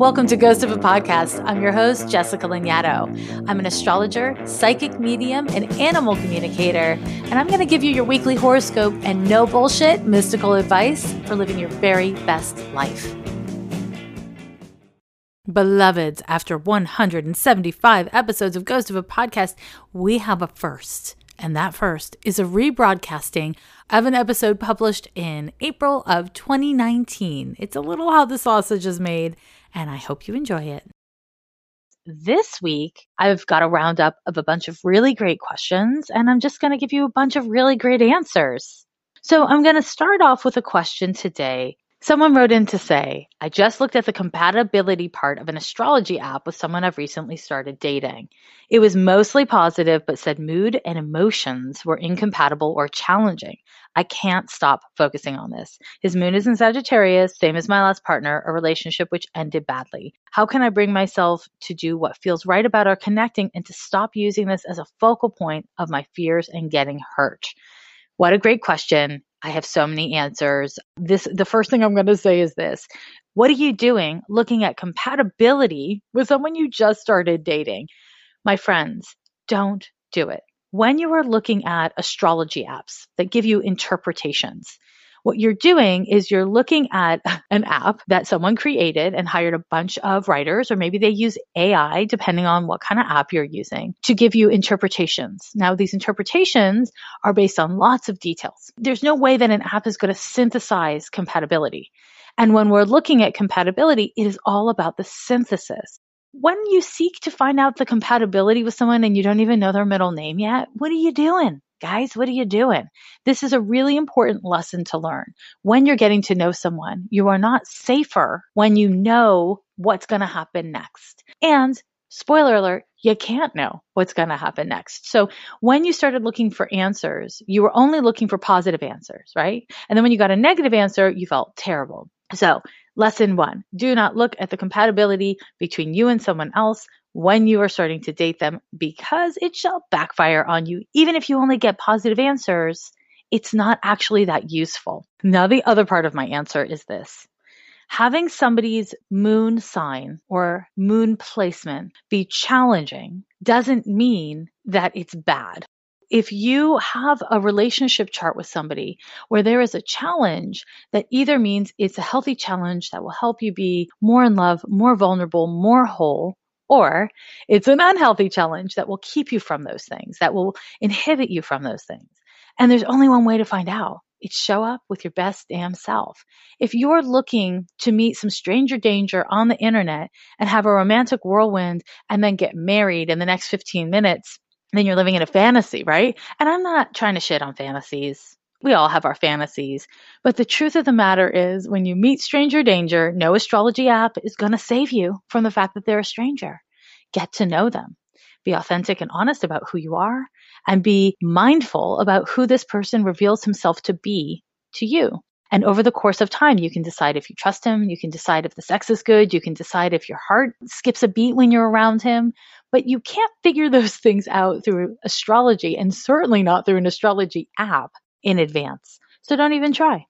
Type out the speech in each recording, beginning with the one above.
Welcome to Ghost of a Podcast. I'm your host, Jessica Lanyadoo. I'm an astrologer, psychic medium, and animal communicator, and I'm going to give you your weekly horoscope and no bullshit mystical advice for living your very best life. Beloveds, after 175 episodes of Ghost of a Podcast, we have a first. And that first is a rebroadcasting of an episode published in April of 2019. It's a little how the sausage is made, and I hope you enjoy it. This week, I've got a roundup of a bunch of really great questions, and I'm just going to give you a bunch of really great answers. So, I'm going to start off with a question today Someone wrote in to say, I just looked at the compatibility part of an astrology app with someone I've recently started dating. It was mostly positive, but said mood and emotions were incompatible or challenging. I can't stop focusing on this. His moon is in Sagittarius, same as my last partner, a relationship which ended badly. How can I bring myself to do what feels right about our connecting and to stop using this as a focal point of my fears and getting hurt? What a great question. I have so many answers. This the first thing I'm going to say is this. What are you doing looking at compatibility with someone you just started dating? My friends, don't do it. When you are looking at astrology apps that give you interpretations, what you're doing is you're looking at an app that someone created and hired a bunch of writers, or maybe they use AI, depending on what kind of app you're using, to give you interpretations. Now, these interpretations are based on lots of details. There's no way that an app is going to synthesize compatibility. And when we're looking at compatibility, it is all about the synthesis. When you seek to find out the compatibility with someone and you don't even know their middle name yet, what are you doing? Guys, what are you doing? This is a really important lesson to learn. When you're getting to know someone, you are not safer when you know what's going to happen next. And spoiler alert, you can't know what's going to happen next. So when you started looking for answers, you were only looking for positive answers, right? And then when you got a negative answer, you felt terrible. So lesson one, do not look at the compatibility between you and someone else when you are starting to date them because it shall backfire on you. Even if you only get positive answers, it's not actually that useful. Now, the other part of my answer is this. Having somebody's moon sign or moon placement be challenging doesn't mean that it's bad. If you have a relationship chart with somebody where there is a challenge that either means it's a healthy challenge that will help you be more in love, more vulnerable, more whole, or it's an unhealthy challenge that will keep you from those things, that will inhibit you from those things. And there's only one way to find out. It's show up with your best damn self. If you're looking to meet some stranger danger on the internet and have a romantic whirlwind and then get married in the next 15 minutes, then you're living in a fantasy, right? And I'm not trying to shit on fantasies. We all have our fantasies. But the truth of the matter is, when you meet stranger danger, no astrology app is going to save you from the fact that they're a stranger. Get to know them. Be authentic and honest about who you are and be mindful about who this person reveals himself to be to you. And over the course of time, you can decide if you trust him. You can decide if the sex is good. You can decide if your heart skips a beat when you're around him. But you can't figure those things out through astrology and certainly not through an astrology app in advance. So don't even try.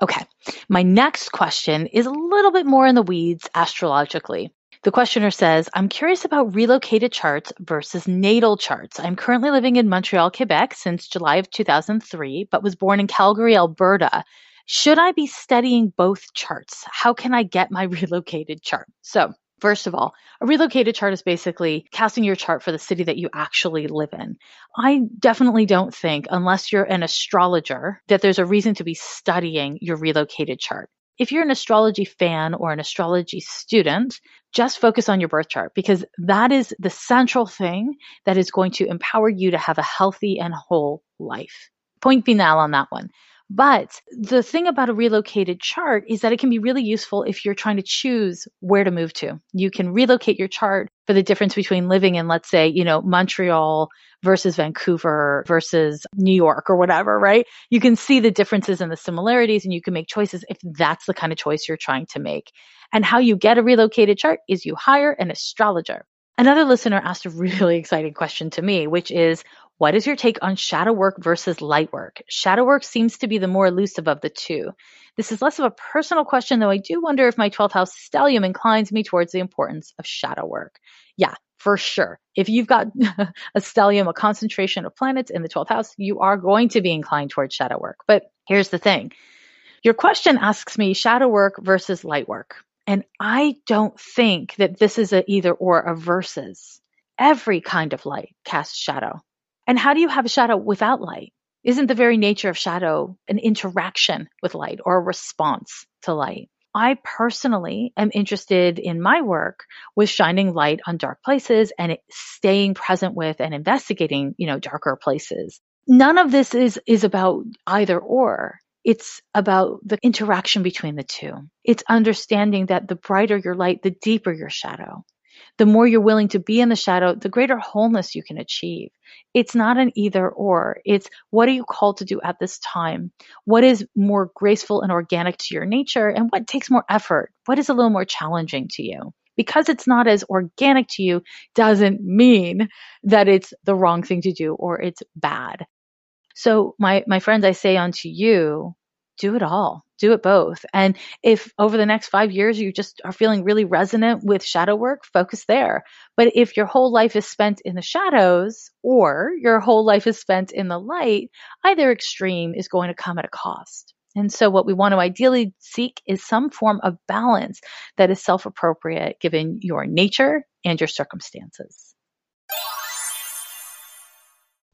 Okay, my next question is a little bit more in the weeds astrologically. The questioner says, I'm curious about relocated charts versus natal charts. I'm currently living in Montreal, Quebec since July of 2003, but was born in Calgary, Alberta. Should I be studying both charts? How can I get my relocated chart? So, First of all, a relocated chart is basically casting your chart for the city that you actually live in. I definitely don't think, unless you're an astrologer, that there's a reason to be studying your relocated chart. If you're an astrology fan or an astrology student, just focus on your birth chart because that is the central thing that is going to empower you to have a healthy and whole life. Point final on that one. But the thing about a relocated chart is that it can be really useful if you're trying to choose where to move to. You can relocate your chart for the difference between living in, let's say, you know, Montreal versus Vancouver versus New York or whatever, right? You can see the differences and the similarities and you can make choices if that's the kind of choice you're trying to make. And how you get a relocated chart is you hire an astrologer. Another listener asked a really exciting question to me, which is What is your take on shadow work versus light work? Shadow work seems to be the more elusive of the two. This is less of a personal question, though I do wonder if my 12th house stellium inclines me towards the importance of shadow work. Yeah, for sure. If you've got a stellium, a concentration of planets in the 12th house, you are going to be inclined towards shadow work. But here's the thing your question asks me shadow work versus light work. And I don't think that this is a either or a versus. Every kind of light casts shadow. And how do you have a shadow without light? Isn't the very nature of shadow an interaction with light or a response to light? I personally am interested in my work with shining light on dark places and staying present with and investigating, you know, darker places. None of this is is about either or. It's about the interaction between the two. It's understanding that the brighter your light, the deeper your shadow. The more you're willing to be in the shadow, the greater wholeness you can achieve. It's not an either or. It's what are you called to do at this time? What is more graceful and organic to your nature? And what takes more effort? What is a little more challenging to you? Because it's not as organic to you doesn't mean that it's the wrong thing to do or it's bad. So my my friends, I say unto you, do it all. Do it both. And if over the next five years you just are feeling really resonant with shadow work, focus there. But if your whole life is spent in the shadows or your whole life is spent in the light, either extreme is going to come at a cost. And so, what we want to ideally seek is some form of balance that is self appropriate given your nature and your circumstances.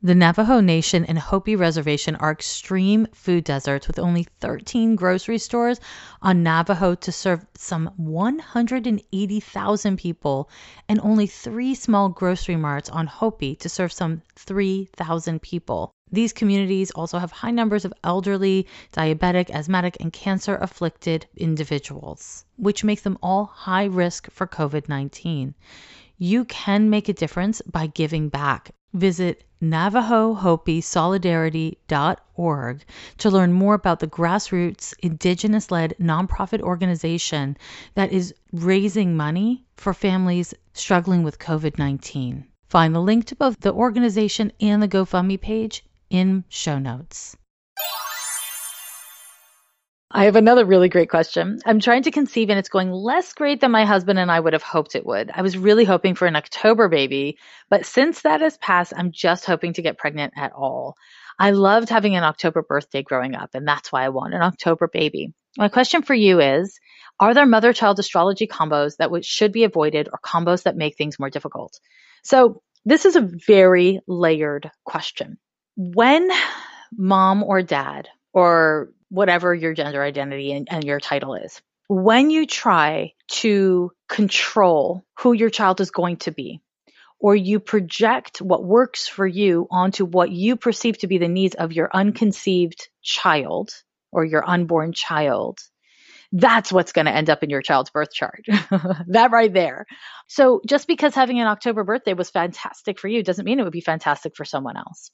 The Navajo Nation and Hopi Reservation are extreme food deserts with only 13 grocery stores on Navajo to serve some 180,000 people and only three small grocery marts on Hopi to serve some 3,000 people. These communities also have high numbers of elderly, diabetic, asthmatic, and cancer afflicted individuals, which makes them all high risk for COVID 19. You can make a difference by giving back. Visit NavajoHopiSolidarity.org to learn more about the grassroots, indigenous led nonprofit organization that is raising money for families struggling with COVID 19. Find the link to both the organization and the GoFundMe page in show notes. I have another really great question. I'm trying to conceive and it's going less great than my husband and I would have hoped it would. I was really hoping for an October baby, but since that has passed, I'm just hoping to get pregnant at all. I loved having an October birthday growing up, and that's why I want an October baby. My question for you is Are there mother child astrology combos that should be avoided or combos that make things more difficult? So, this is a very layered question. When mom or dad or whatever your gender identity and, and your title is. When you try to control who your child is going to be, or you project what works for you onto what you perceive to be the needs of your unconceived child or your unborn child, that's what's going to end up in your child's birth chart. that right there. So just because having an October birthday was fantastic for you doesn't mean it would be fantastic for someone else.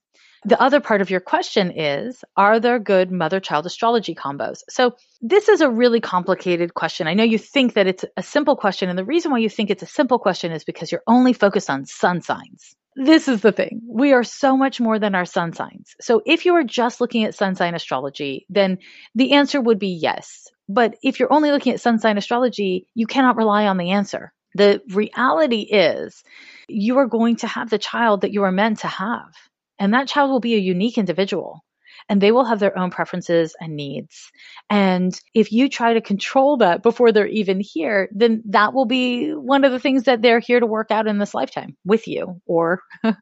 The other part of your question is Are there good mother child astrology combos? So, this is a really complicated question. I know you think that it's a simple question, and the reason why you think it's a simple question is because you're only focused on sun signs. This is the thing. We are so much more than our sun signs. So, if you are just looking at sun sign astrology, then the answer would be yes. But if you're only looking at sun sign astrology, you cannot rely on the answer. The reality is, you are going to have the child that you are meant to have. And that child will be a unique individual and they will have their own preferences and needs. And if you try to control that before they're even here, then that will be one of the things that they're here to work out in this lifetime with you or uh,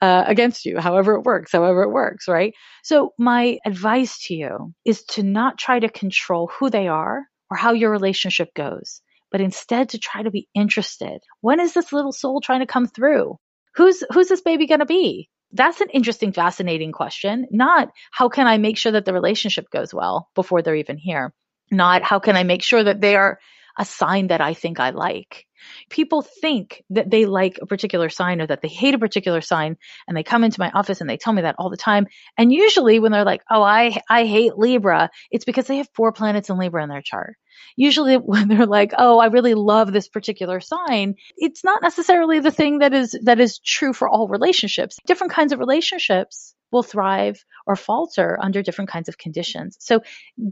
against you, however it works, however it works, right? So, my advice to you is to not try to control who they are or how your relationship goes, but instead to try to be interested. When is this little soul trying to come through? Who's who's this baby going to be? That's an interesting, fascinating question. Not how can I make sure that the relationship goes well before they're even here? Not how can I make sure that they are a sign that I think I like. People think that they like a particular sign or that they hate a particular sign and they come into my office and they tell me that all the time. And usually when they're like, "Oh, I I hate Libra," it's because they have four planets in Libra in their chart. Usually when they're like, "Oh, I really love this particular sign," it's not necessarily the thing that is that is true for all relationships. Different kinds of relationships will thrive or falter under different kinds of conditions. So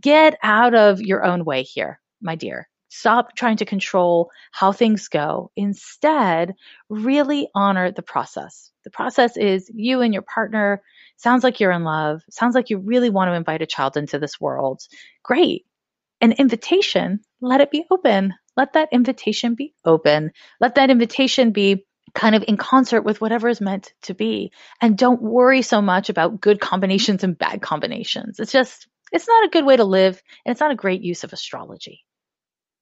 get out of your own way here, my dear. Stop trying to control how things go. Instead, really honor the process. The process is you and your partner. Sounds like you're in love. Sounds like you really want to invite a child into this world. Great. An invitation, let it be open. Let that invitation be open. Let that invitation be kind of in concert with whatever is meant to be. And don't worry so much about good combinations and bad combinations. It's just, it's not a good way to live, and it's not a great use of astrology.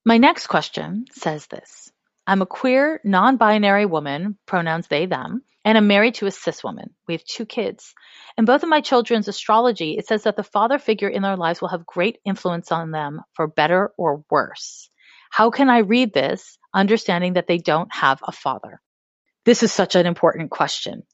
My next question says this I'm a queer, non binary woman, pronouns they, them, and I'm married to a cis woman. We have two kids. In both of my children's astrology, it says that the father figure in their lives will have great influence on them for better or worse. How can I read this, understanding that they don't have a father? This is such an important question.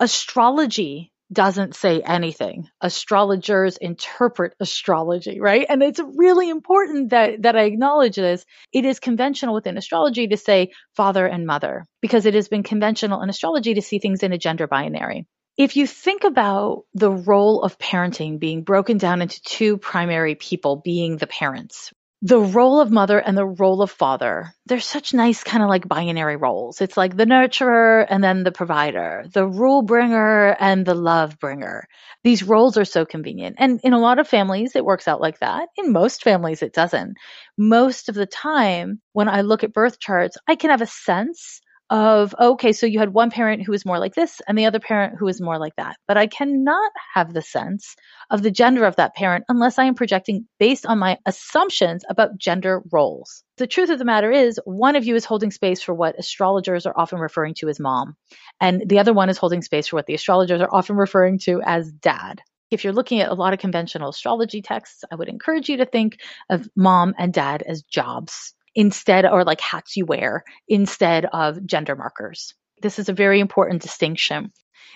Astrology doesn't say anything. Astrologers interpret astrology, right? And it's really important that, that I acknowledge this. It is conventional within astrology to say father and mother because it has been conventional in astrology to see things in a gender binary. If you think about the role of parenting being broken down into two primary people being the parents, the role of mother and the role of father, they're such nice kind of like binary roles. It's like the nurturer and then the provider, the rule bringer and the love bringer. These roles are so convenient. And in a lot of families, it works out like that. In most families, it doesn't. Most of the time, when I look at birth charts, I can have a sense of okay so you had one parent who was more like this and the other parent who was more like that. But i cannot have the sense of the gender of that parent unless i am projecting based on my assumptions about gender roles. The truth of the matter is one of you is holding space for what astrologers are often referring to as mom and the other one is holding space for what the astrologers are often referring to as dad. If you're looking at a lot of conventional astrology texts, I would encourage you to think of mom and dad as jobs instead, or like hats you wear instead of gender markers. This is a very important distinction.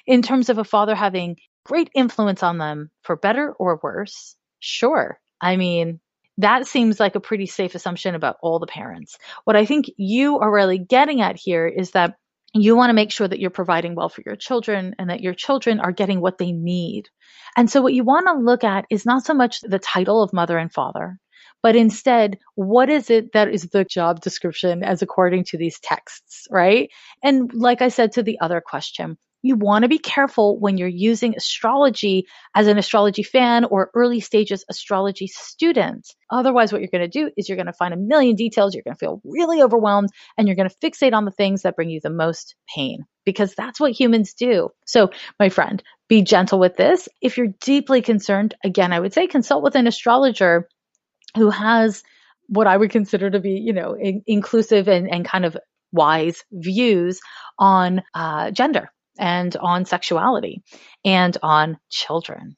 In terms of a father having great influence on them for better or worse, sure. I mean, that seems like a pretty safe assumption about all the parents. What I think you are really getting at here is that you want to make sure that you're providing well for your children and that your children are getting what they need. And so, what you want to look at is not so much the title of mother and father, but instead, what is it that is the job description as according to these texts, right? And like I said to the other question, you want to be careful when you're using astrology as an astrology fan or early stages astrology student. Otherwise, what you're going to do is you're going to find a million details, you're going to feel really overwhelmed, and you're going to fixate on the things that bring you the most pain because that's what humans do. So, my friend, be gentle with this. If you're deeply concerned, again, I would say consult with an astrologer who has what I would consider to be, you know, in- inclusive and, and kind of wise views on uh, gender and on sexuality and on children.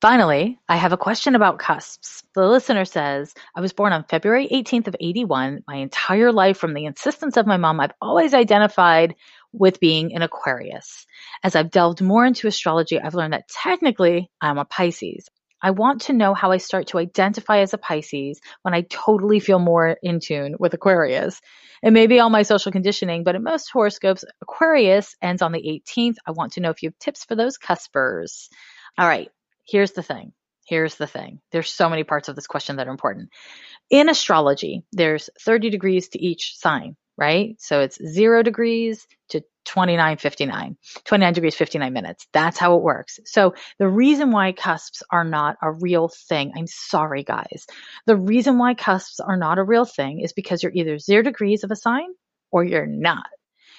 Finally, I have a question about cusps. The listener says, I was born on February 18th of 81. My entire life, from the insistence of my mom, I've always identified with being an Aquarius. As I've delved more into astrology, I've learned that technically I'm a Pisces. I want to know how I start to identify as a Pisces when I totally feel more in tune with Aquarius. It may be all my social conditioning, but in most horoscopes, Aquarius ends on the 18th. I want to know if you have tips for those cuspers. All right, here's the thing. Here's the thing. There's so many parts of this question that are important. In astrology, there's 30 degrees to each sign, right? So it's zero degrees to 29.59, 29 degrees 59 minutes. That's how it works. So the reason why cusps are not a real thing, I'm sorry guys. The reason why cusps are not a real thing is because you're either zero degrees of a sign or you're not.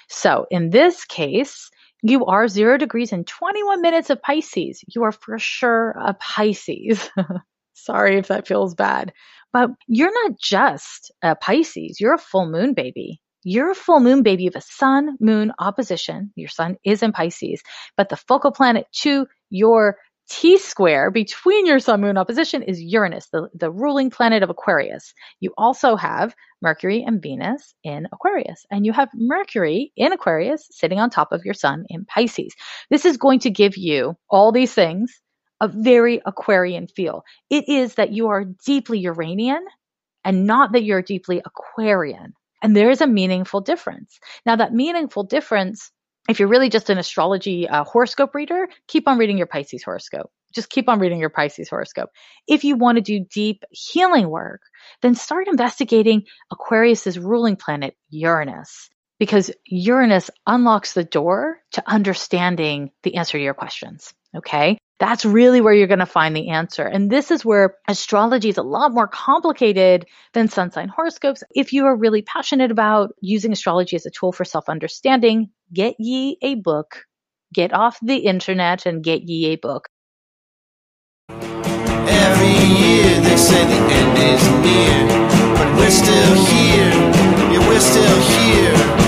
So in this case, you are zero degrees and 21 minutes of Pisces. You are for sure a Pisces. sorry if that feels bad. But you're not just a Pisces, you're a full moon baby. You're a full moon baby of a sun moon opposition. Your sun is in Pisces, but the focal planet to your T square between your sun moon opposition is Uranus, the, the ruling planet of Aquarius. You also have Mercury and Venus in Aquarius, and you have Mercury in Aquarius sitting on top of your sun in Pisces. This is going to give you all these things a very Aquarian feel. It is that you are deeply Uranian and not that you're deeply Aquarian. And there is a meaningful difference. Now, that meaningful difference if you're really just an astrology uh, horoscope reader, keep on reading your Pisces horoscope. Just keep on reading your Pisces horoscope. If you want to do deep healing work, then start investigating Aquarius's ruling planet, Uranus, because Uranus unlocks the door to understanding the answer to your questions. Okay. That's really where you're going to find the answer. And this is where astrology is a lot more complicated than sun sign horoscopes. If you are really passionate about using astrology as a tool for self understanding, get ye a book. Get off the internet and get ye a book. Every year they say the end is near, but we're still here. Yeah, we're still here.